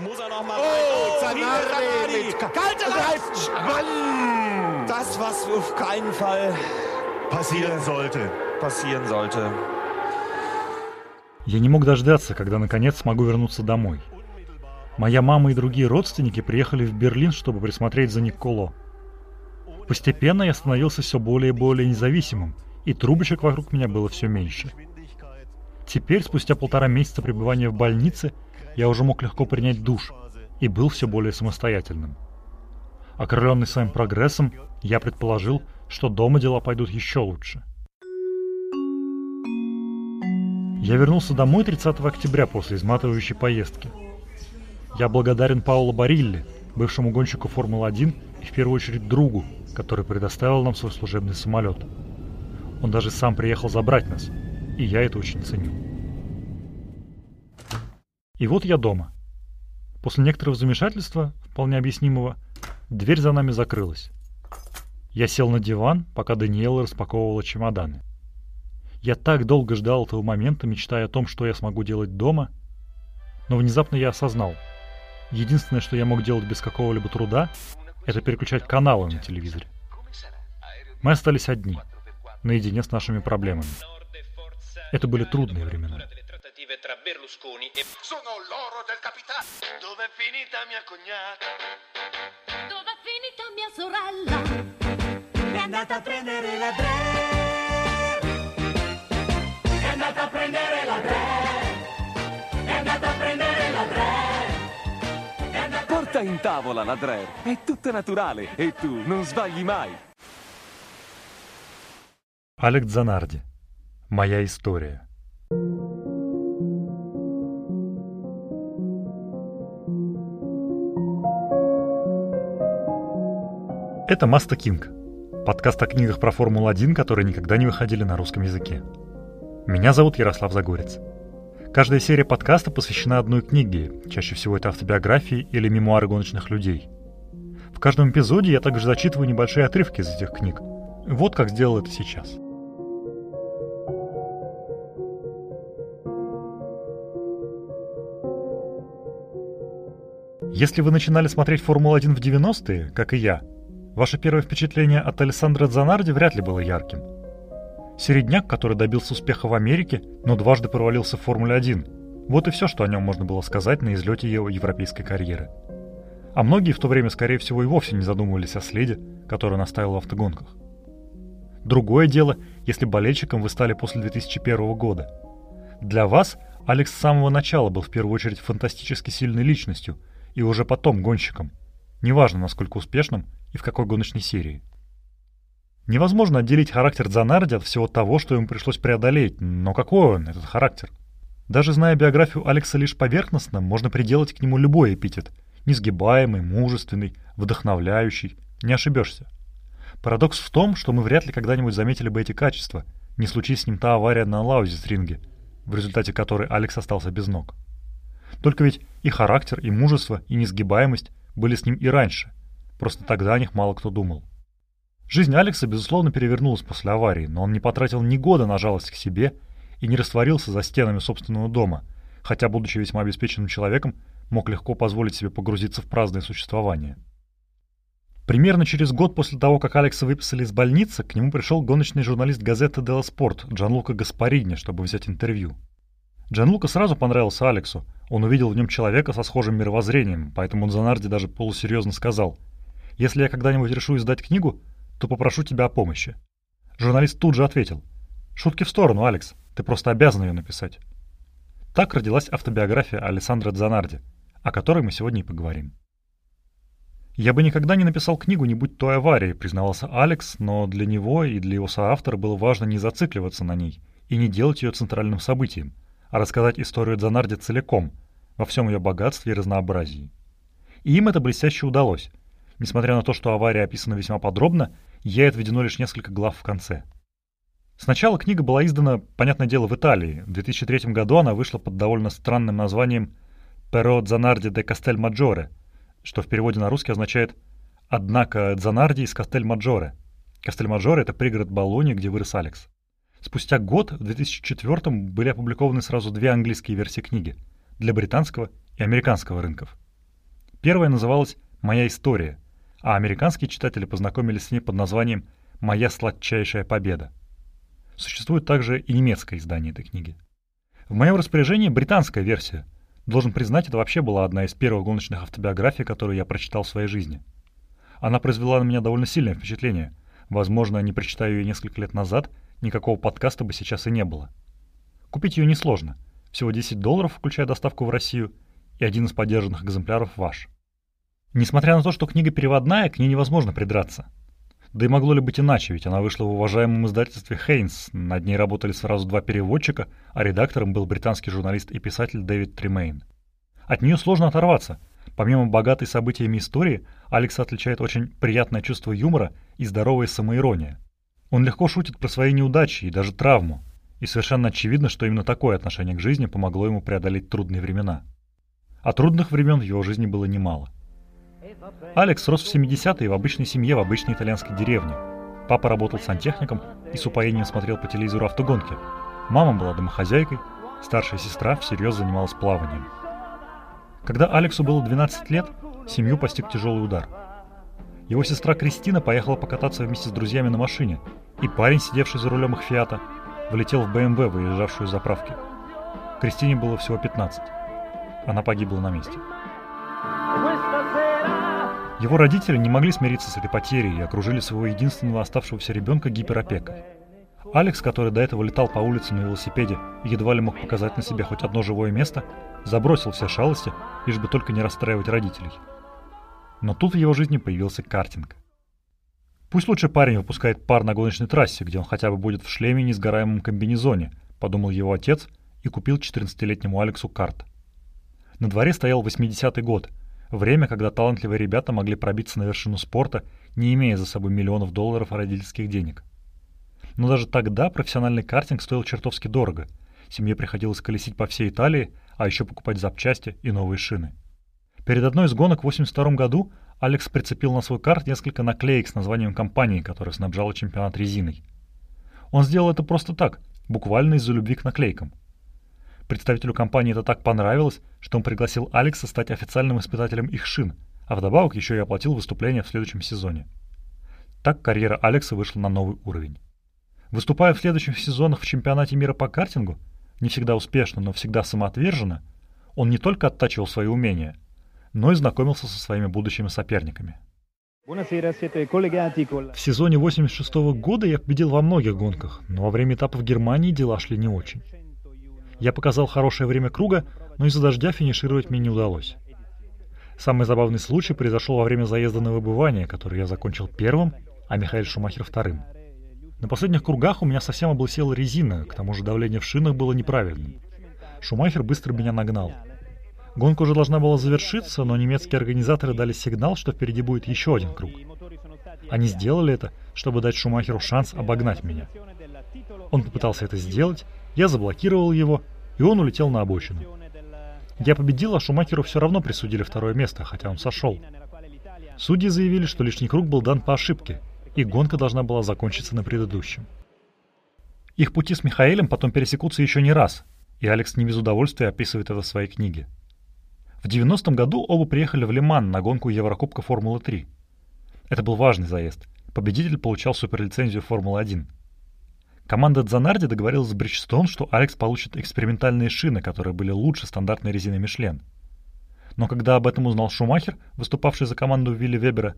Muss er noch mal rein. Oh, Zanardi Zanardi. mit Ka- Kalte greift. Mann! Das, was auf keinen Fall Passieren sollte. passieren sollte. Я не мог дождаться, когда наконец смогу вернуться домой. Моя мама и другие родственники приехали в Берлин, чтобы присмотреть за Николо. Постепенно я становился все более и более независимым, и трубочек вокруг меня было все меньше. Теперь, спустя полтора месяца пребывания в больнице, я уже мог легко принять душ и был все более самостоятельным. Окрыленный своим прогрессом, я предположил, что дома дела пойдут еще лучше. Я вернулся домой 30 октября после изматывающей поездки. Я благодарен Паулу Барилле, бывшему гонщику Формулы-1 и в первую очередь другу, который предоставил нам свой служебный самолет. Он даже сам приехал забрать нас, и я это очень ценю. И вот я дома. После некоторого замешательства, вполне объяснимого, дверь за нами закрылась. Я сел на диван, пока Даниэла распаковывала чемоданы. Я так долго ждал этого момента, мечтая о том, что я смогу делать дома, но внезапно я осознал. Единственное, что я мог делать без какого-либо труда, это переключать каналы на телевизоре. Мы остались одни, наедине с нашими проблемами. Это были трудные времена. Sono l'oro del capitano. Dove è finita mia cognata? Dove è finita mia sorella? È andata a prendere la Dre. È andata a prendere la Dre. È andata a prendere la Dre. È andata Porta in tavola la Dreher, è tutta naturale e tu non sbagli mai. Алекс Занарди. Моя история. Это Маста Кинг. Подкаст о книгах про Формулу-1, которые никогда не выходили на русском языке. Меня зовут Ярослав Загорец. Каждая серия подкаста посвящена одной книге, чаще всего это автобиографии или мемуары гоночных людей. В каждом эпизоде я также зачитываю небольшие отрывки из этих книг. Вот как сделал это сейчас. Если вы начинали смотреть Формулу-1 в 90-е, как и я, ваше первое впечатление от Александра Занарди вряд ли было ярким. Середняк, который добился успеха в Америке, но дважды провалился в Формуле-1. Вот и все, что о нем можно было сказать на излете его европейской карьеры. А многие в то время, скорее всего, и вовсе не задумывались о следе, который он оставил в автогонках. Другое дело, если болельщиком вы стали после 2001 года. Для вас Алекс с самого начала был в первую очередь фантастически сильной личностью и уже потом гонщиком. Неважно, насколько успешным и в какой гоночной серии. Невозможно отделить характер Занарди от всего того, что ему пришлось преодолеть, но какой он, этот характер? Даже зная биографию Алекса лишь поверхностно, можно приделать к нему любой эпитет. Несгибаемый, мужественный, вдохновляющий. Не ошибешься. Парадокс в том, что мы вряд ли когда-нибудь заметили бы эти качества, не случись с ним та авария на Лаузис-ринге, в результате которой Алекс остался без ног. Только ведь и характер, и мужество, и несгибаемость были с ним и раньше. Просто тогда о них мало кто думал. Жизнь Алекса, безусловно, перевернулась после аварии, но он не потратил ни года на жалость к себе и не растворился за стенами собственного дома, хотя, будучи весьма обеспеченным человеком, мог легко позволить себе погрузиться в праздное существование. Примерно через год после того, как Алекса выписали из больницы, к нему пришел гоночный журналист газеты «Делла Спорт» Джанлука Гаспарини, чтобы взять интервью. Джанлука сразу понравился Алексу. Он увидел в нем человека со схожим мировоззрением, поэтому Занарди даже полусерьезно сказал «Если я когда-нибудь решу издать книгу, то попрошу тебя о помощи». Журналист тут же ответил «Шутки в сторону, Алекс, ты просто обязан ее написать». Так родилась автобиография Александра Дзанарди, о которой мы сегодня и поговорим. «Я бы никогда не написал книгу, не будь той аварии», признавался Алекс, но для него и для его соавтора было важно не зацикливаться на ней и не делать ее центральным событием, а рассказать историю Дзанарди целиком, во всем ее богатстве и разнообразии. И им это блестяще удалось. Несмотря на то, что авария описана весьма подробно, ей отведено лишь несколько глав в конце. Сначала книга была издана, понятное дело, в Италии. В 2003 году она вышла под довольно странным названием «Pero Zanardi de Castelmaggiore», что в переводе на русский означает «Однако Дзанарди из Кастельмаджоре». Кастельмаджоре — это пригород Болони, где вырос Алекс. Спустя год, в 2004 были опубликованы сразу две английские версии книги для британского и американского рынков. Первая называлась «Моя история», а американские читатели познакомились с ней под названием «Моя сладчайшая победа». Существует также и немецкое издание этой книги. В моем распоряжении британская версия. Должен признать, это вообще была одна из первых гоночных автобиографий, которую я прочитал в своей жизни. Она произвела на меня довольно сильное впечатление. Возможно, не прочитаю ее несколько лет назад, никакого подкаста бы сейчас и не было. Купить ее несложно. Всего 10 долларов, включая доставку в Россию, и один из поддержанных экземпляров ваш. Несмотря на то, что книга переводная, к ней невозможно придраться. Да и могло ли быть иначе, ведь она вышла в уважаемом издательстве Хейнс. Над ней работали сразу два переводчика, а редактором был британский журналист и писатель Дэвид Тремейн. От нее сложно оторваться. Помимо богатой событиями истории, Алекс отличает очень приятное чувство юмора и здоровая самоирония. Он легко шутит про свои неудачи и даже травму, и совершенно очевидно, что именно такое отношение к жизни помогло ему преодолеть трудные времена. А трудных времен в его жизни было немало. Алекс рос в 70-е в обычной семье в обычной итальянской деревне. Папа работал сантехником и с упоением смотрел по телевизору автогонки. Мама была домохозяйкой, старшая сестра всерьез занималась плаванием. Когда Алексу было 12 лет, семью постиг тяжелый удар. Его сестра Кристина поехала покататься вместе с друзьями на машине, и парень, сидевший за рулем их Фиата, влетел в БМВ, выезжавшую из заправки. Кристине было всего 15. Она погибла на месте. Его родители не могли смириться с этой потерей и окружили своего единственного оставшегося ребенка гиперопекой. Алекс, который до этого летал по улице на велосипеде и едва ли мог показать на себе хоть одно живое место, забросил все шалости, лишь бы только не расстраивать родителей. Но тут в его жизни появился картинг. Пусть лучше парень выпускает пар на гоночной трассе, где он хотя бы будет в шлеме и несгораемом комбинезоне, подумал его отец и купил 14-летнему Алексу карт. На дворе стоял 80-й год – Время, когда талантливые ребята могли пробиться на вершину спорта, не имея за собой миллионов долларов родительских денег. Но даже тогда профессиональный картинг стоил чертовски дорого. Семье приходилось колесить по всей Италии, а еще покупать запчасти и новые шины. Перед одной из гонок в 1982 году Алекс прицепил на свой карт несколько наклеек с названием компании, которая снабжала чемпионат резиной. Он сделал это просто так, буквально из-за любви к наклейкам. Представителю компании это так понравилось, что он пригласил Алекса стать официальным испытателем их шин, а вдобавок еще и оплатил выступление в следующем сезоне. Так карьера Алекса вышла на новый уровень. Выступая в следующих сезонах в чемпионате мира по картингу, не всегда успешно, но всегда самоотверженно, он не только оттачивал свои умения, но и знакомился со своими будущими соперниками. В сезоне 86 года я победил во многих гонках, но во время этапа в Германии дела шли не очень. Я показал хорошее время круга, но из-за дождя финишировать мне не удалось. Самый забавный случай произошел во время заезда на выбывание, который я закончил первым, а Михаил Шумахер вторым. На последних кругах у меня совсем облысела резина, к тому же давление в шинах было неправильным. Шумахер быстро меня нагнал. Гонка уже должна была завершиться, но немецкие организаторы дали сигнал, что впереди будет еще один круг. Они сделали это, чтобы дать Шумахеру шанс обогнать меня. Он попытался это сделать, я заблокировал его, и он улетел на обочину. Я победил, а Шумахеру все равно присудили второе место, хотя он сошел. Судьи заявили, что лишний круг был дан по ошибке, и гонка должна была закончиться на предыдущем. Их пути с Михаилом потом пересекутся еще не раз, и Алекс не без удовольствия описывает это в своей книге. В 90-м году оба приехали в Лиман на гонку Еврокубка Формулы-3. Это был важный заезд. Победитель получал суперлицензию Формулы-1. Команда Дзанарди договорилась с Бриджстон, что Алекс получит экспериментальные шины, которые были лучше стандартной резины Мишлен. Но когда об этом узнал Шумахер, выступавший за команду Вилли Вебера,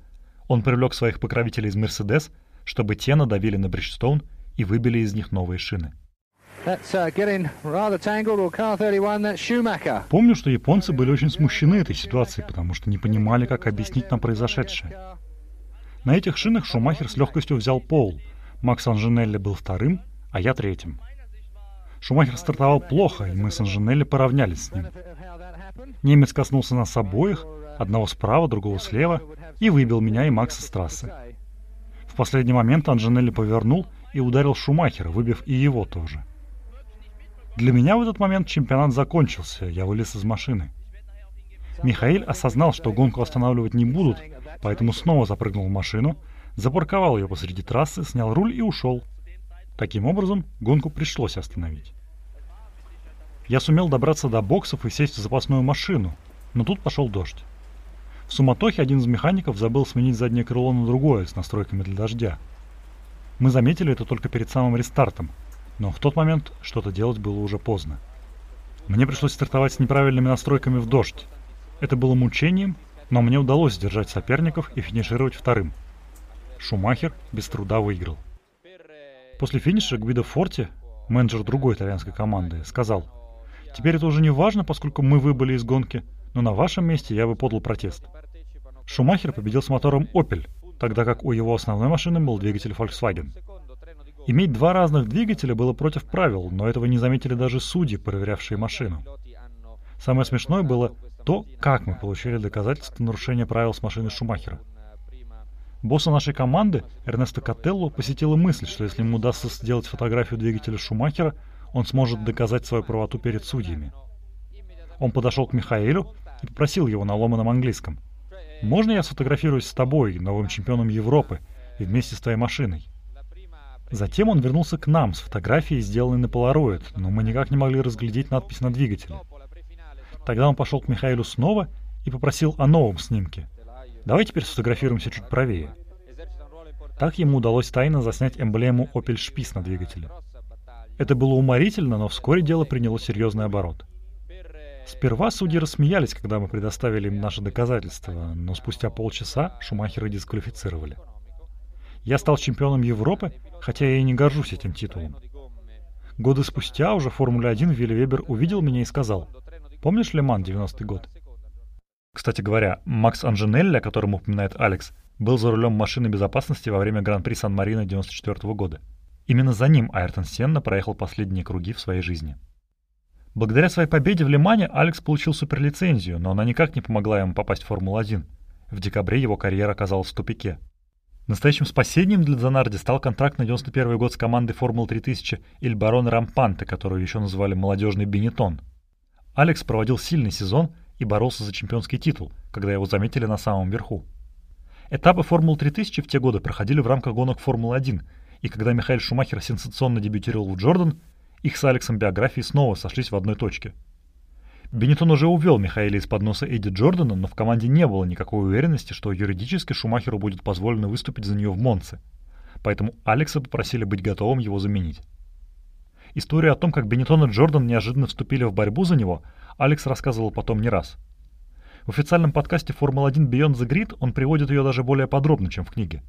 он привлек своих покровителей из Мерседес, чтобы те надавили на Бриджстоун и выбили из них новые шины. Uh, Помню, что японцы были очень смущены этой ситуацией, потому что не понимали, как объяснить нам произошедшее. На этих шинах Шумахер с легкостью взял пол — Макс Анжинелли был вторым, а я третьим. Шумахер стартовал плохо, и мы с Анжинелли поравнялись с ним. Немец коснулся нас обоих, одного справа, другого слева, и выбил меня и Макса с трассы. В последний момент Анжинелли повернул и ударил Шумахера, выбив и его тоже. Для меня в этот момент чемпионат закончился, я вылез из машины. Михаил осознал, что гонку останавливать не будут, поэтому снова запрыгнул в машину — запарковал ее посреди трассы, снял руль и ушел. Таким образом, гонку пришлось остановить. Я сумел добраться до боксов и сесть в запасную машину, но тут пошел дождь. В суматохе один из механиков забыл сменить заднее крыло на другое с настройками для дождя. Мы заметили это только перед самым рестартом, но в тот момент что-то делать было уже поздно. Мне пришлось стартовать с неправильными настройками в дождь. Это было мучением, но мне удалось сдержать соперников и финишировать вторым. Шумахер без труда выиграл. После финиша Гвидо Форти, менеджер другой итальянской команды, сказал, «Теперь это уже не важно, поскольку мы выбыли из гонки, но на вашем месте я бы подал протест». Шумахер победил с мотором Opel, тогда как у его основной машины был двигатель Volkswagen. Иметь два разных двигателя было против правил, но этого не заметили даже судьи, проверявшие машину. Самое смешное было то, как мы получили доказательства нарушения правил с машины Шумахера. Босса нашей команды, Эрнесто Котелло, посетила мысль, что если ему удастся сделать фотографию двигателя Шумахера, он сможет доказать свою правоту перед судьями. Он подошел к Михаэлю и попросил его на ломаном английском. «Можно я сфотографируюсь с тобой, новым чемпионом Европы, и вместе с твоей машиной?» Затем он вернулся к нам с фотографией, сделанной на полароид, но мы никак не могли разглядеть надпись на двигателе. Тогда он пошел к Михаилу снова и попросил о новом снимке. Давай теперь сфотографируемся чуть правее. Так ему удалось тайно заснять эмблему Opel Spitz на двигателе. Это было уморительно, но вскоре дело приняло серьезный оборот. Сперва судьи рассмеялись, когда мы предоставили им наши доказательства, но спустя полчаса Шумахера дисквалифицировали. Я стал чемпионом Европы, хотя я и не горжусь этим титулом. Годы спустя уже в Формуле-1 Вилли Вебер увидел меня и сказал, «Помнишь Леман 90-й год?» Кстати говоря, Макс Анженелли, о котором упоминает Алекс, был за рулем машины безопасности во время Гран-при Сан-Марино 94 года. Именно за ним Айртон Сенна проехал последние круги в своей жизни. Благодаря своей победе в Лимане Алекс получил суперлицензию, но она никак не помогла ему попасть в Формулу-1. В декабре его карьера оказалась в тупике. Настоящим спасением для Занарди стал контракт на 91 год с командой Формулы 3000 Иль Барон Рампанте, которую еще называли молодежный Бенетон. Алекс проводил сильный сезон и боролся за чемпионский титул, когда его заметили на самом верху. Этапы Формулы 3000 в те годы проходили в рамках гонок Формулы-1, и когда Михаил Шумахер сенсационно дебютировал в Джордан, их с Алексом биографии снова сошлись в одной точке – Бенетон уже увел Михаила из-под носа Эдди Джордана, но в команде не было никакой уверенности, что юридически Шумахеру будет позволено выступить за нее в Монце. Поэтому Алекса попросили быть готовым его заменить. Историю о том, как Бенетон и Джордан неожиданно вступили в борьбу за него, Алекс рассказывал потом не раз. В официальном подкасте Формула-1 Beyond the Grid он приводит ее даже более подробно, чем в книге.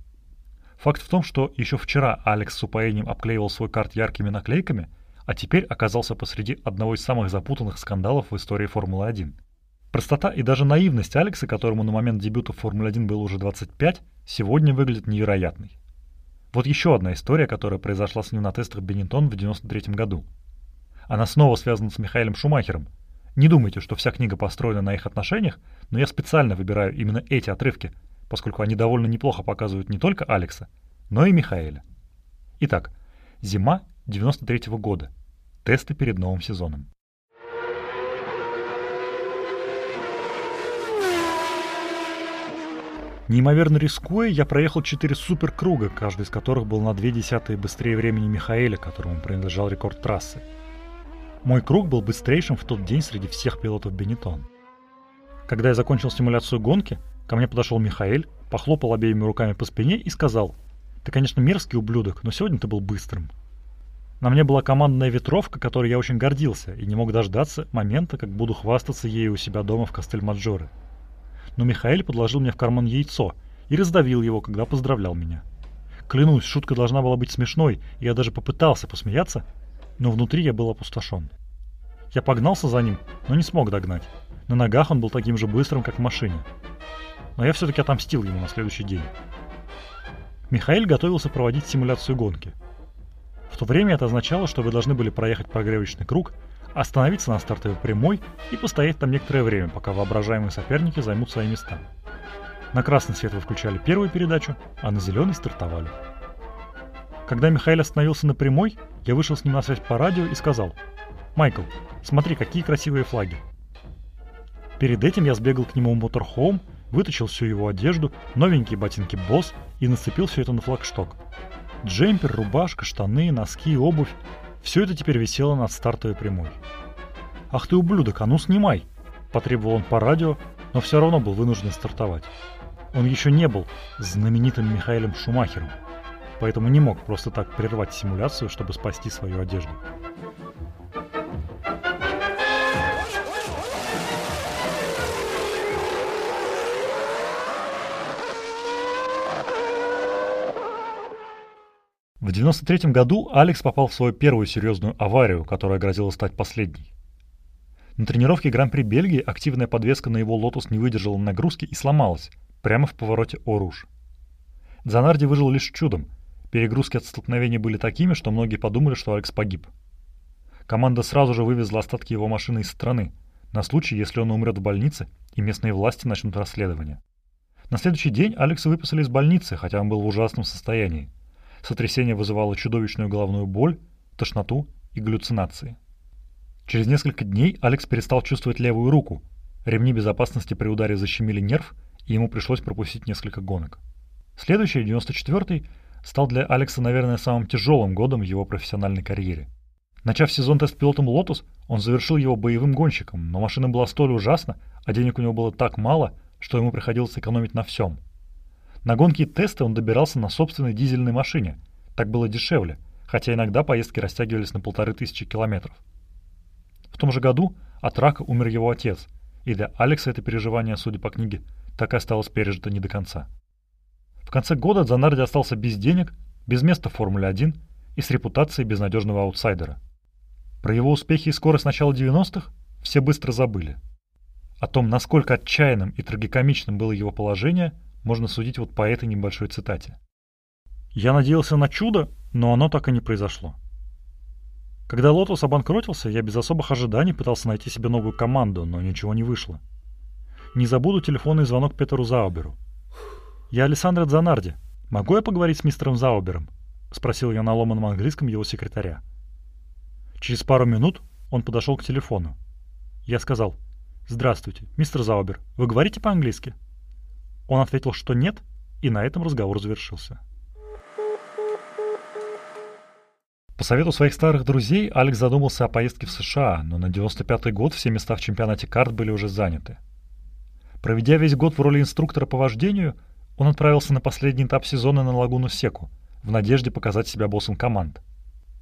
Факт в том, что еще вчера Алекс с упоением обклеивал свой карт яркими наклейками – а теперь оказался посреди одного из самых запутанных скандалов в истории Формулы-1. Простота и даже наивность Алекса, которому на момент дебюта в Формуле-1 было уже 25, сегодня выглядит невероятной. Вот еще одна история, которая произошла с ним на тестах Бенетон в 93 году. Она снова связана с Михаилом Шумахером. Не думайте, что вся книга построена на их отношениях, но я специально выбираю именно эти отрывки, поскольку они довольно неплохо показывают не только Алекса, но и Михаэля. Итак, зима 93 -го года. Тесты перед новым сезоном. Неимоверно рискуя, я проехал 4 суперкруга, каждый из которых был на 2 десятые быстрее времени Михаэля, которому принадлежал рекорд трассы. Мой круг был быстрейшим в тот день среди всех пилотов Бенетон. Когда я закончил симуляцию гонки, ко мне подошел Михаэль, похлопал обеими руками по спине и сказал, «Ты, конечно, мерзкий ублюдок, но сегодня ты был быстрым». На мне была командная ветровка, которой я очень гордился, и не мог дождаться момента, как буду хвастаться ею у себя дома в Кастель-Маджоре. Но Михаил подложил мне в карман яйцо и раздавил его, когда поздравлял меня. Клянусь, шутка должна была быть смешной, и я даже попытался посмеяться, но внутри я был опустошен. Я погнался за ним, но не смог догнать. На ногах он был таким же быстрым, как в машине. Но я все-таки отомстил ему на следующий день. Михаил готовился проводить симуляцию гонки – в то время это означало, что вы должны были проехать прогревочный круг, остановиться на стартовой прямой и постоять там некоторое время, пока воображаемые соперники займут свои места. На красный свет вы включали первую передачу, а на зеленый стартовали. Когда Михаил остановился на прямой, я вышел с ним на связь по радио и сказал «Майкл, смотри, какие красивые флаги». Перед этим я сбегал к нему в моторхоум, вытащил всю его одежду, новенькие ботинки Босс и нацепил все это на флагшток. Джемпер, рубашка, штаны, носки, обувь – все это теперь висело над стартовой прямой. «Ах ты ублюдок, а ну снимай!» – потребовал он по радио, но все равно был вынужден стартовать. Он еще не был знаменитым Михаилом Шумахером, поэтому не мог просто так прервать симуляцию, чтобы спасти свою одежду. В 93 году Алекс попал в свою первую серьезную аварию, которая грозила стать последней. На тренировке Гран-при Бельгии активная подвеска на его «Лотус» не выдержала нагрузки и сломалась, прямо в повороте О Руж. Занарди выжил лишь чудом. Перегрузки от столкновений были такими, что многие подумали, что Алекс погиб. Команда сразу же вывезла остатки его машины из страны, на случай, если он умрет в больнице, и местные власти начнут расследование. На следующий день Алекса выписали из больницы, хотя он был в ужасном состоянии. Сотрясение вызывало чудовищную головную боль, тошноту и галлюцинации. Через несколько дней Алекс перестал чувствовать левую руку. Ремни безопасности при ударе защемили нерв, и ему пришлось пропустить несколько гонок. Следующий, 94-й, стал для Алекса, наверное, самым тяжелым годом в его профессиональной карьере. Начав сезон тест-пилотом Lotus, он завершил его боевым гонщиком, но машина была столь ужасна, а денег у него было так мало, что ему приходилось экономить на всем. На гонки и тесты он добирался на собственной дизельной машине. Так было дешевле, хотя иногда поездки растягивались на полторы тысячи километров. В том же году от рака умер его отец, и для Алекса это переживание, судя по книге, так и осталось пережито не до конца. В конце года Занарди остался без денег, без места в Формуле-1 и с репутацией безнадежного аутсайдера. Про его успехи и скорость начала 90-х все быстро забыли. О том, насколько отчаянным и трагикомичным было его положение – можно судить вот по этой небольшой цитате. Я надеялся на чудо, но оно так и не произошло. Когда Лотос обанкротился, я без особых ожиданий пытался найти себе новую команду, но ничего не вышло. Не забуду телефонный звонок Петеру Зауберу. «Я Александр Дзанарди. Могу я поговорить с мистером Заубером?» — спросил я на ломаном английском его секретаря. Через пару минут он подошел к телефону. Я сказал, «Здравствуйте, мистер Заубер, вы говорите по-английски?» Он ответил, что нет, и на этом разговор завершился. По совету своих старых друзей Алекс задумался о поездке в США, но на 95-й год все места в чемпионате карт были уже заняты. Проведя весь год в роли инструктора по вождению, он отправился на последний этап сезона на Лагуну Секу, в надежде показать себя боссом команд.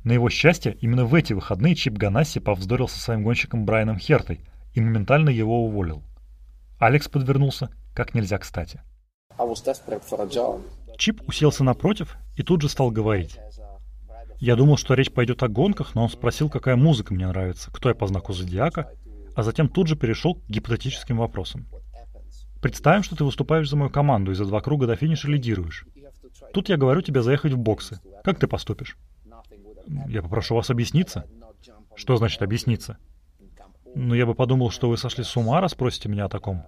На его счастье, именно в эти выходные Чип Ганасси повздорил со своим гонщиком Брайаном Хертой и моментально его уволил. Алекс подвернулся как нельзя кстати. Чип уселся напротив и тут же стал говорить. Я думал, что речь пойдет о гонках, но он спросил, какая музыка мне нравится, кто я по знаку зодиака, а затем тут же перешел к гипотетическим вопросам. Представим, что ты выступаешь за мою команду и за два круга до финиша лидируешь. Тут я говорю тебе заехать в боксы. Как ты поступишь? Я попрошу вас объясниться. Что значит объясниться? Ну, я бы подумал, что вы сошли с ума, раз просите меня о таком.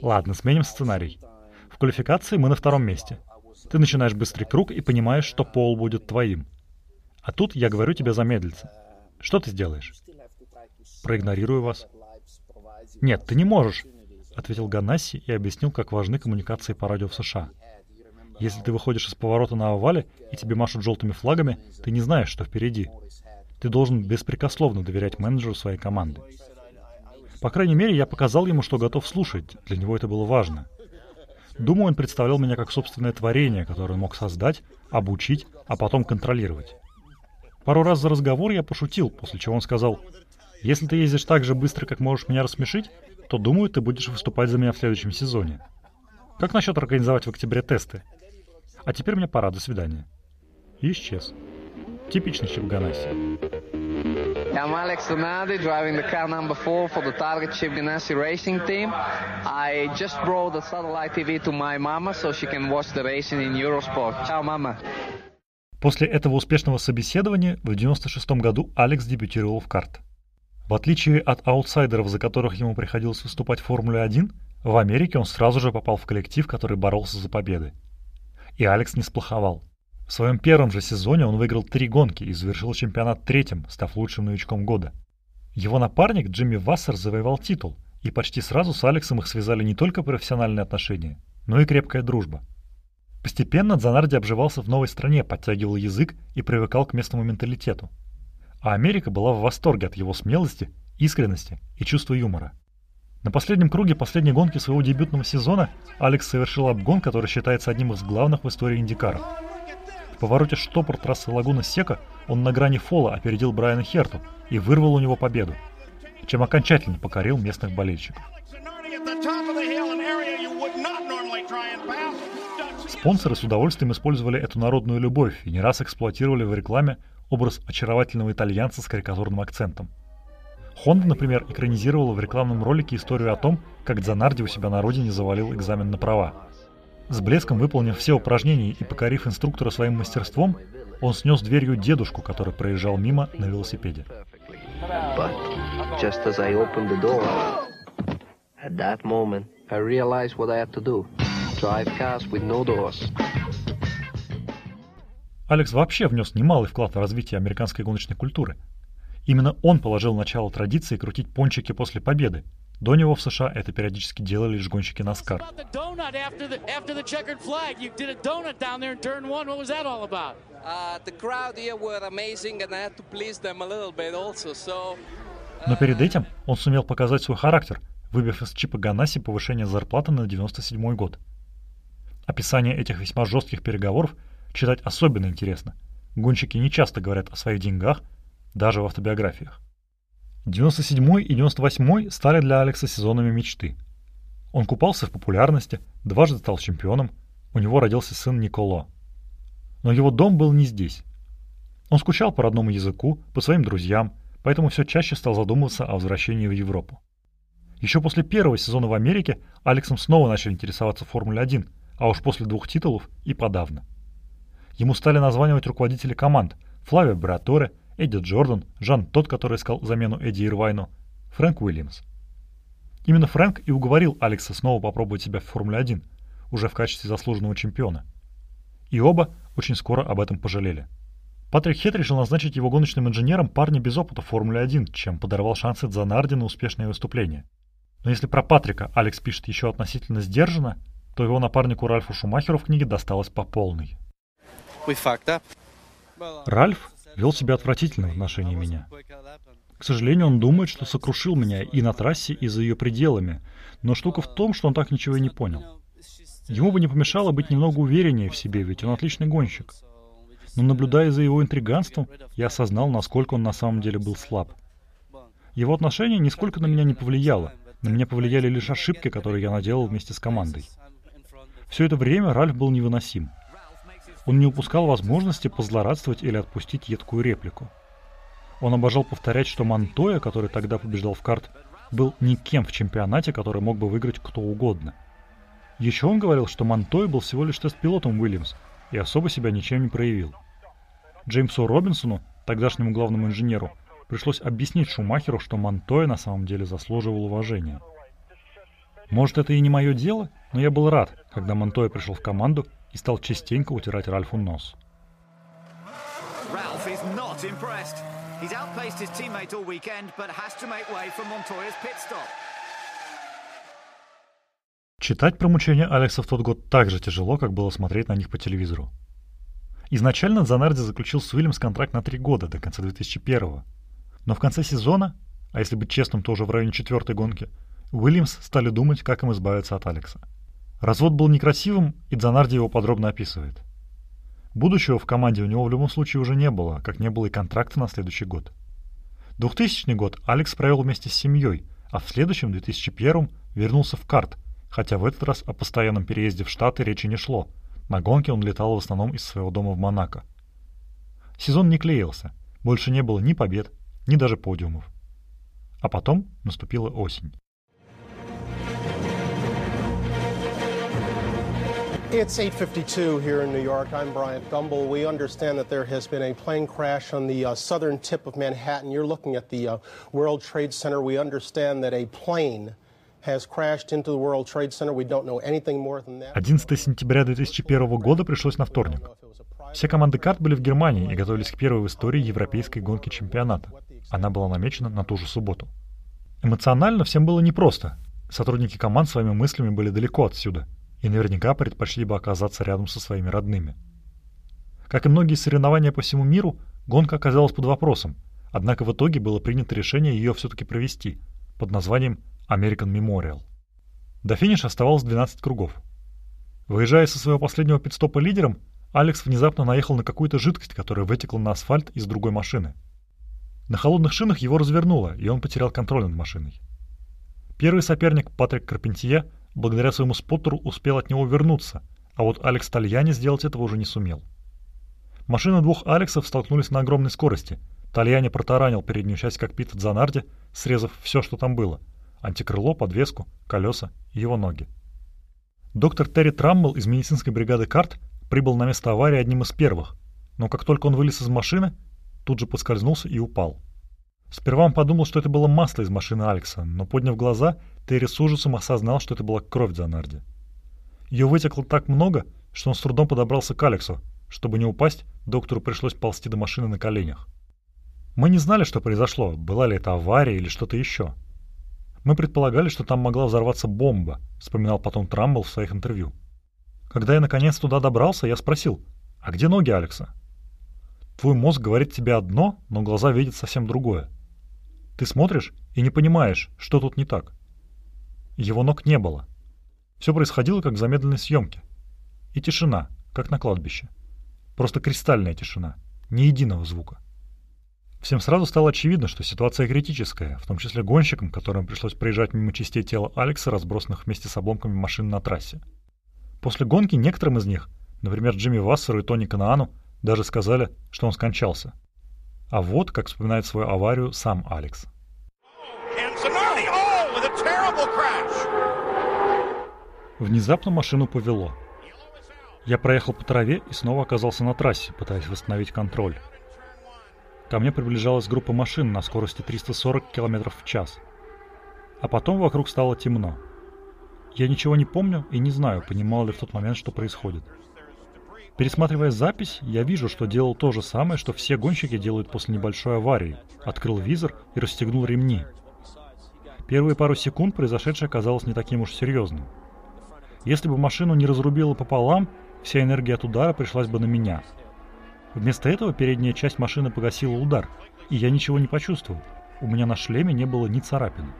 Ладно, сменим сценарий. В квалификации мы на втором месте. Ты начинаешь быстрый круг и понимаешь, что пол будет твоим. А тут я говорю тебе замедлиться. Что ты сделаешь? Проигнорирую вас. Нет, ты не можешь, ответил Ганасси и объяснил, как важны коммуникации по радио в США. Если ты выходишь из поворота на овале и тебе машут желтыми флагами, ты не знаешь, что впереди. Ты должен беспрекословно доверять менеджеру своей команды. По крайней мере, я показал ему, что готов слушать. Для него это было важно. Думаю, он представлял меня как собственное творение, которое он мог создать, обучить, а потом контролировать. Пару раз за разговор я пошутил, после чего он сказал, «Если ты ездишь так же быстро, как можешь меня рассмешить, то, думаю, ты будешь выступать за меня в следующем сезоне. Как насчет организовать в октябре тесты? А теперь мне пора, до свидания». И исчез. Типичный Чип I'm Alex Donadi, driving the car number four for the Target Chip Ganassi racing team. I just brought the satellite TV to my mama so she can watch the racing in Eurosport. Ciao, mama. После этого успешного собеседования в 1996 году Алекс дебютировал в карт. В отличие от аутсайдеров, за которых ему приходилось выступать в Формуле-1, в Америке он сразу же попал в коллектив, который боролся за победы. И Алекс не сплоховал. В своем первом же сезоне он выиграл три гонки и завершил чемпионат третьим, став лучшим новичком года. Его напарник Джимми Вассер завоевал титул, и почти сразу с Алексом их связали не только профессиональные отношения, но и крепкая дружба. Постепенно Дзанарди обживался в новой стране, подтягивал язык и привыкал к местному менталитету. А Америка была в восторге от его смелости, искренности и чувства юмора. На последнем круге последней гонки своего дебютного сезона Алекс совершил обгон, который считается одним из главных в истории Индикара. Повороте штопор трассы Лагуна Сека он на грани фола опередил Брайана Херту и вырвал у него победу, чем окончательно покорил местных болельщиков. Спонсоры с удовольствием использовали эту народную любовь и не раз эксплуатировали в рекламе образ очаровательного итальянца с карикатурным акцентом. Honda, например, экранизировала в рекламном ролике историю о том, как Дзанарди у себя на родине завалил экзамен на права. С блеском выполнив все упражнения и покорив инструктора своим мастерством, он снес дверью дедушку, который проезжал мимо на велосипеде. Door, moment, no. Алекс вообще внес немалый вклад в развитие американской гоночной культуры. Именно он положил начало традиции крутить пончики после победы. До него в США это периодически делали лишь гонщики Наскар. Uh. So Но перед этим он сумел показать свой характер, выбив из Чипа Ганаси повышение зарплаты на 97 год. Описание этих весьма жестких переговоров читать особенно интересно. Гонщики не часто говорят о своих деньгах, даже в автобиографиях. 97 и 98 стали для Алекса сезонами мечты. Он купался в популярности, дважды стал чемпионом, у него родился сын Николо. Но его дом был не здесь. Он скучал по родному языку, по своим друзьям, поэтому все чаще стал задумываться о возвращении в Европу. Еще после первого сезона в Америке Алексом снова начал интересоваться Формулой-1, а уж после двух титулов и подавно. Ему стали названивать руководители команд Флавио Браторе, Эдди Джордан, Жан тот, который искал замену Эдди Ирвайну, Фрэнк Уильямс. Именно Фрэнк и уговорил Алекса снова попробовать себя в Формуле-1, уже в качестве заслуженного чемпиона. И оба очень скоро об этом пожалели. Патрик Хет решил назначить его гоночным инженером парня без опыта в Формуле-1, чем подорвал шансы Дзанарди на успешное выступление. Но если про Патрика Алекс пишет еще относительно сдержанно, то его напарнику Ральфу Шумахеру в книге досталось по полной. Ральф вел себя отвратительно в отношении меня. К сожалению, он думает, что сокрушил меня и на трассе, и за ее пределами, но штука в том, что он так ничего и не понял. Ему бы не помешало быть немного увереннее в себе, ведь он отличный гонщик. Но наблюдая за его интриганством, я осознал, насколько он на самом деле был слаб. Его отношение нисколько на меня не повлияло. На меня повлияли лишь ошибки, которые я наделал вместе с командой. Все это время Ральф был невыносим. Он не упускал возможности позлорадствовать или отпустить едкую реплику. Он обожал повторять, что Монтоя, который тогда побеждал в карт, был никем в чемпионате, который мог бы выиграть кто угодно. Еще он говорил, что Монтоя был всего лишь тест-пилотом Уильямс и особо себя ничем не проявил. Джеймсу Робинсону, тогдашнему главному инженеру, пришлось объяснить Шумахеру, что Монтоя на самом деле заслуживал уважения. Может, это и не мое дело, но я был рад, когда Монтоя пришел в команду и стал частенько утирать Ральфу нос. Читать про мучения Алекса в тот год так же тяжело, как было смотреть на них по телевизору. Изначально Занарди заключил с Уильямс контракт на три года, до конца 2001 Но в конце сезона, а если быть честным, то уже в районе четвертой гонки, Уильямс стали думать, как им избавиться от Алекса. Развод был некрасивым, и Дзанарди его подробно описывает. Будущего в команде у него в любом случае уже не было, как не было и контракта на следующий год. 2000 год Алекс провел вместе с семьей, а в следующем, 2001, вернулся в карт, хотя в этот раз о постоянном переезде в Штаты речи не шло. На гонке он летал в основном из своего дома в Монако. Сезон не клеился, больше не было ни побед, ни даже подиумов. А потом наступила осень. It's 8:52 here in New York. I'm Bryant Gumbel. We understand that there has been a plane crash on the uh, southern tip of Manhattan. You're looking at the uh, World Trade Center. We understand that a plane has crashed into the World Trade Center. We don't know anything more than that. 11 сентября 2001 года пришлось на вторник. Все команды карт были в Германии и готовились к первой в истории европейской гонки чемпионата. Она была намечена на ту же субботу. Эмоционально всем было непросто. Сотрудники команд своими мыслями были далеко отсюда – и наверняка предпочли бы оказаться рядом со своими родными. Как и многие соревнования по всему миру, гонка оказалась под вопросом, однако в итоге было принято решение ее все-таки провести под названием American Memorial. До финиша оставалось 12 кругов. Выезжая со своего последнего пидстопа лидером, Алекс внезапно наехал на какую-то жидкость, которая вытекла на асфальт из другой машины. На холодных шинах его развернуло, и он потерял контроль над машиной. Первый соперник, Патрик Карпентье, благодаря своему споттеру успел от него вернуться, а вот Алекс Тальяни сделать этого уже не сумел. Машины двух Алексов столкнулись на огромной скорости. Тальяни протаранил переднюю часть кокпита Дзанарди, срезав все, что там было – антикрыло, подвеску, колеса и его ноги. Доктор Терри Трамбл из медицинской бригады «Карт» прибыл на место аварии одним из первых, но как только он вылез из машины, тут же поскользнулся и упал. Сперва он подумал, что это было масло из машины Алекса, но подняв глаза, Терри с ужасом осознал, что это была кровь Дзанарди. Ее вытекло так много, что он с трудом подобрался к Алексу. Чтобы не упасть, доктору пришлось ползти до машины на коленях. Мы не знали, что произошло, была ли это авария или что-то еще. Мы предполагали, что там могла взорваться бомба, вспоминал потом Трамбл в своих интервью. Когда я наконец туда добрался, я спросил, а где ноги Алекса? Твой мозг говорит тебе одно, но глаза видят совсем другое. Ты смотришь и не понимаешь, что тут не так. Его ног не было. Все происходило как в замедленной съемке. И тишина, как на кладбище. Просто кристальная тишина, ни единого звука. Всем сразу стало очевидно, что ситуация критическая, в том числе гонщикам, которым пришлось проезжать мимо частей тела Алекса, разбросанных вместе с обломками машин на трассе. После гонки некоторым из них, например, Джимми Вассеру и Тони Канаану, даже сказали, что он скончался. А вот, как вспоминает свою аварию сам Алекс. Внезапно машину повело. Я проехал по траве и снова оказался на трассе, пытаясь восстановить контроль. Ко мне приближалась группа машин на скорости 340 км в час. А потом вокруг стало темно. Я ничего не помню и не знаю, понимал ли в тот момент, что происходит. Пересматривая запись, я вижу, что делал то же самое, что все гонщики делают после небольшой аварии. Открыл визор и расстегнул ремни. Первые пару секунд произошедшее казалось не таким уж серьезным. Если бы машину не разрубило пополам, вся энергия от удара пришлась бы на меня. Вместо этого передняя часть машины погасила удар, и я ничего не почувствовал. У меня на шлеме не было ни царапины.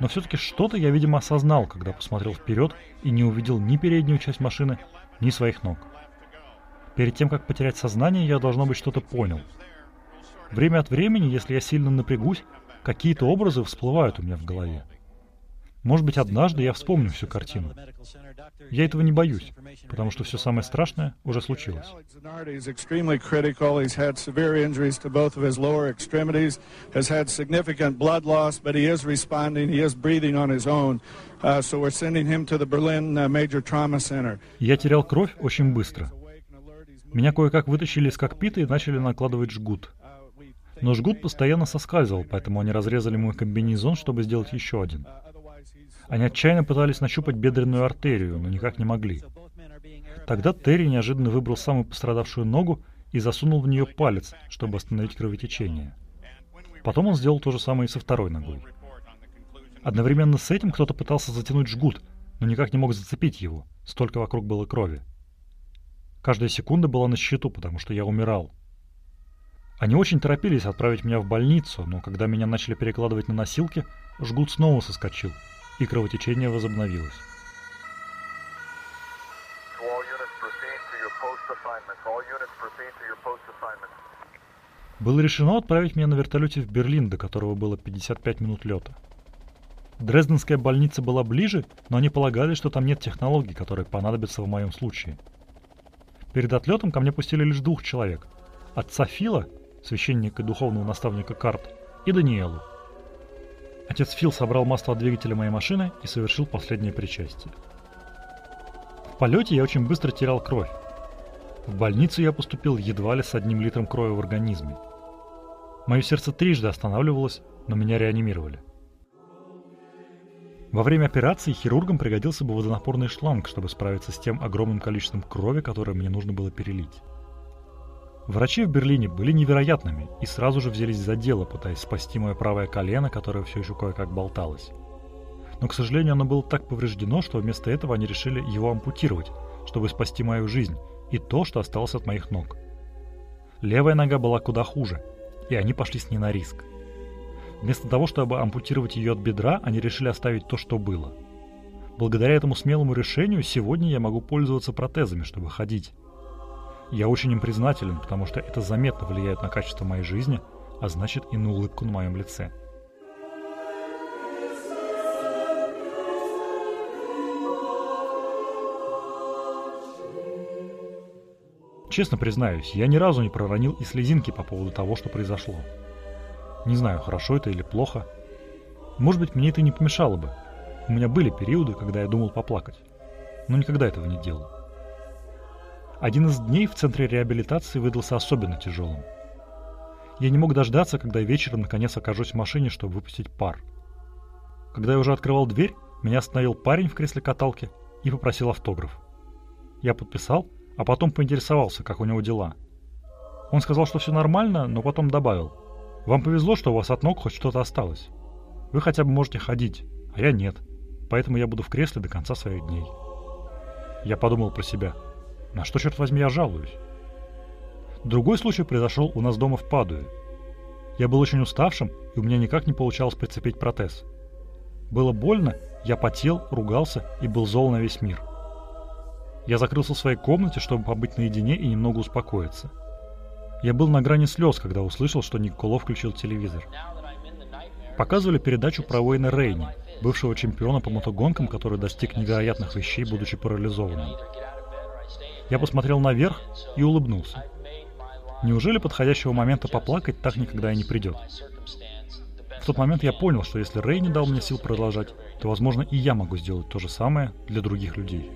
Но все-таки что-то я, видимо, осознал, когда посмотрел вперед и не увидел ни переднюю часть машины, ни своих ног. Перед тем, как потерять сознание, я, должно быть, что-то понял. Время от времени, если я сильно напрягусь, какие-то образы всплывают у меня в голове. Может быть, однажды я вспомню всю картину. Я этого не боюсь, потому что все самое страшное уже случилось. Я терял кровь очень быстро. Меня кое-как вытащили из кокпита и начали накладывать жгут. Но жгут постоянно соскальзывал, поэтому они разрезали мой комбинезон, чтобы сделать еще один. Они отчаянно пытались нащупать бедренную артерию, но никак не могли. Тогда Терри неожиданно выбрал самую пострадавшую ногу и засунул в нее палец, чтобы остановить кровотечение. Потом он сделал то же самое и со второй ногой. Одновременно с этим кто-то пытался затянуть жгут, но никак не мог зацепить его, столько вокруг было крови. Каждая секунда была на счету, потому что я умирал. Они очень торопились отправить меня в больницу, но когда меня начали перекладывать на носилки, жгут снова соскочил, и кровотечение возобновилось. Было решено отправить меня на вертолете в Берлин, до которого было 55 минут лета. Дрезденская больница была ближе, но они полагали, что там нет технологий, которые понадобятся в моем случае. Перед отлетом ко мне пустили лишь двух человек. Отца Фила, священника и духовного наставника Карт, и Даниэлу. Отец Фил собрал масло от двигателя моей машины и совершил последнее причастие. В полете я очень быстро терял кровь. В больницу я поступил едва ли с одним литром крови в организме. Мое сердце трижды останавливалось, но меня реанимировали. Во время операции хирургам пригодился бы водонапорный шланг, чтобы справиться с тем огромным количеством крови, которое мне нужно было перелить. Врачи в Берлине были невероятными и сразу же взялись за дело, пытаясь спасти мое правое колено, которое все еще кое-как болталось. Но, к сожалению, оно было так повреждено, что вместо этого они решили его ампутировать, чтобы спасти мою жизнь и то, что осталось от моих ног. Левая нога была куда хуже, и они пошли с ней на риск. Вместо того, чтобы ампутировать ее от бедра, они решили оставить то, что было. Благодаря этому смелому решению сегодня я могу пользоваться протезами, чтобы ходить. Я очень им признателен, потому что это заметно влияет на качество моей жизни, а значит и на улыбку на моем лице. Честно признаюсь, я ни разу не проронил и слезинки по поводу того, что произошло. Не знаю, хорошо это или плохо. Может быть, мне это не помешало бы. У меня были периоды, когда я думал поплакать. Но никогда этого не делал. Один из дней в центре реабилитации выдался особенно тяжелым. Я не мог дождаться, когда вечером наконец окажусь в машине, чтобы выпустить пар. Когда я уже открывал дверь, меня остановил парень в кресле каталки и попросил автограф. Я подписал, а потом поинтересовался, как у него дела. Он сказал, что все нормально, но потом добавил. «Вам повезло, что у вас от ног хоть что-то осталось. Вы хотя бы можете ходить, а я нет, поэтому я буду в кресле до конца своих дней». Я подумал про себя. На что, черт возьми, я жалуюсь? Другой случай произошел у нас дома в Падуе. Я был очень уставшим, и у меня никак не получалось прицепить протез. Было больно, я потел, ругался и был зол на весь мир – я закрылся в своей комнате, чтобы побыть наедине и немного успокоиться. Я был на грани слез, когда услышал, что Николо включил телевизор. Показывали передачу про Уэйна Рейни, бывшего чемпиона по мотогонкам, который достиг невероятных вещей, будучи парализованным. Я посмотрел наверх и улыбнулся. Неужели подходящего момента поплакать так никогда и не придет? В тот момент я понял, что если Рей не дал мне сил продолжать, то, возможно, и я могу сделать то же самое для других людей.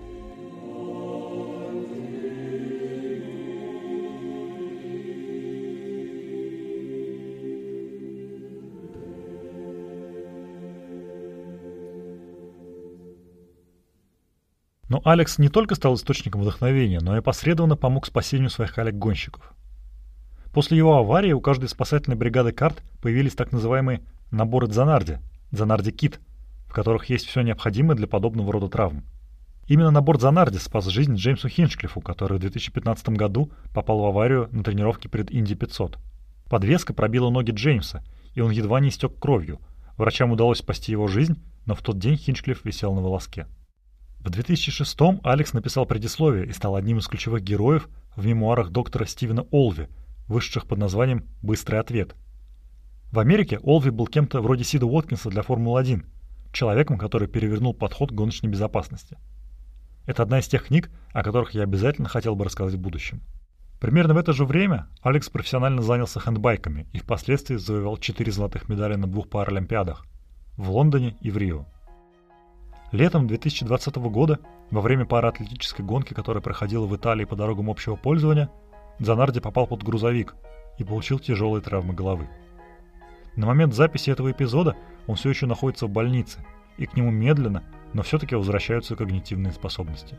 Но Алекс не только стал источником вдохновения, но и посредственно помог спасению своих коллег-гонщиков. После его аварии у каждой спасательной бригады карт появились так называемые наборы Дзанарди, Дзанарди Кит, в которых есть все необходимое для подобного рода травм. Именно набор Дзанарди спас жизнь Джеймсу Хинчклифу, который в 2015 году попал в аварию на тренировке перед Инди 500. Подвеска пробила ноги Джеймса, и он едва не истек кровью. Врачам удалось спасти его жизнь, но в тот день Хинчклифф висел на волоске. В 2006 Алекс написал предисловие и стал одним из ключевых героев в мемуарах доктора Стивена Олви, вышедших под названием «Быстрый ответ». В Америке Олви был кем-то вроде Сида Уоткинса для Формулы-1, человеком, который перевернул подход к гоночной безопасности. Это одна из тех книг, о которых я обязательно хотел бы рассказать в будущем. Примерно в это же время Алекс профессионально занялся хэндбайками и впоследствии завоевал четыре золотых медали на двух Паралимпиадах – в Лондоне и в Рио. Летом 2020 года, во время параатлетической гонки, которая проходила в Италии по дорогам общего пользования, Занарди попал под грузовик и получил тяжелые травмы головы. На момент записи этого эпизода он все еще находится в больнице, и к нему медленно, но все-таки возвращаются когнитивные способности.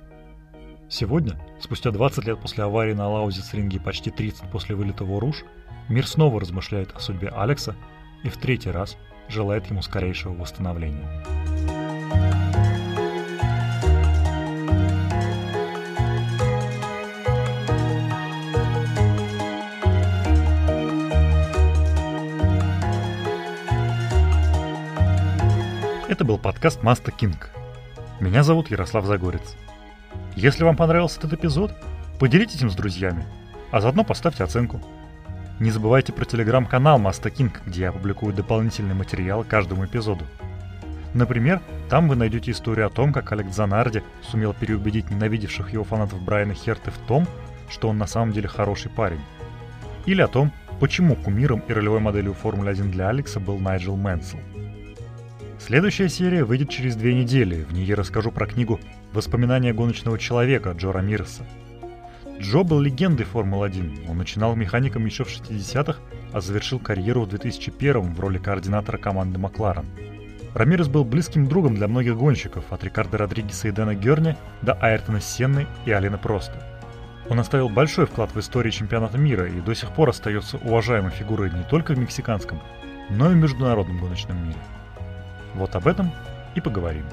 Сегодня, спустя 20 лет после аварии на Лаузиц-ринге и почти 30 после вылета в Оруж, мир снова размышляет о судьбе Алекса и в третий раз желает ему скорейшего восстановления. Это был подкаст Маста Кинг. Меня зовут Ярослав Загорец. Если вам понравился этот эпизод, поделитесь им с друзьями, а заодно поставьте оценку. Не забывайте про телеграм-канал Маста Кинг, где я публикую дополнительный материал каждому эпизоду. Например, там вы найдете историю о том, как Алекс Занарди сумел переубедить ненавидевших его фанатов Брайана Херты в том, что он на самом деле хороший парень. Или о том, почему кумиром и ролевой моделью Формулы 1 для Алекса был Найджел Мэнсел. Следующая серия выйдет через две недели. В ней я расскажу про книгу «Воспоминания гоночного человека» Джо Рамиреса. Джо был легендой Формулы-1. Он начинал механиком еще в 60-х, а завершил карьеру в 2001 в роли координатора команды Макларен. Рамирес был близким другом для многих гонщиков, от Рикардо Родригеса и Дэна Герни до Айртона Сенны и Алина Проста. Он оставил большой вклад в историю чемпионата мира и до сих пор остается уважаемой фигурой не только в мексиканском, но и в международном гоночном мире. Вот об этом и поговорим.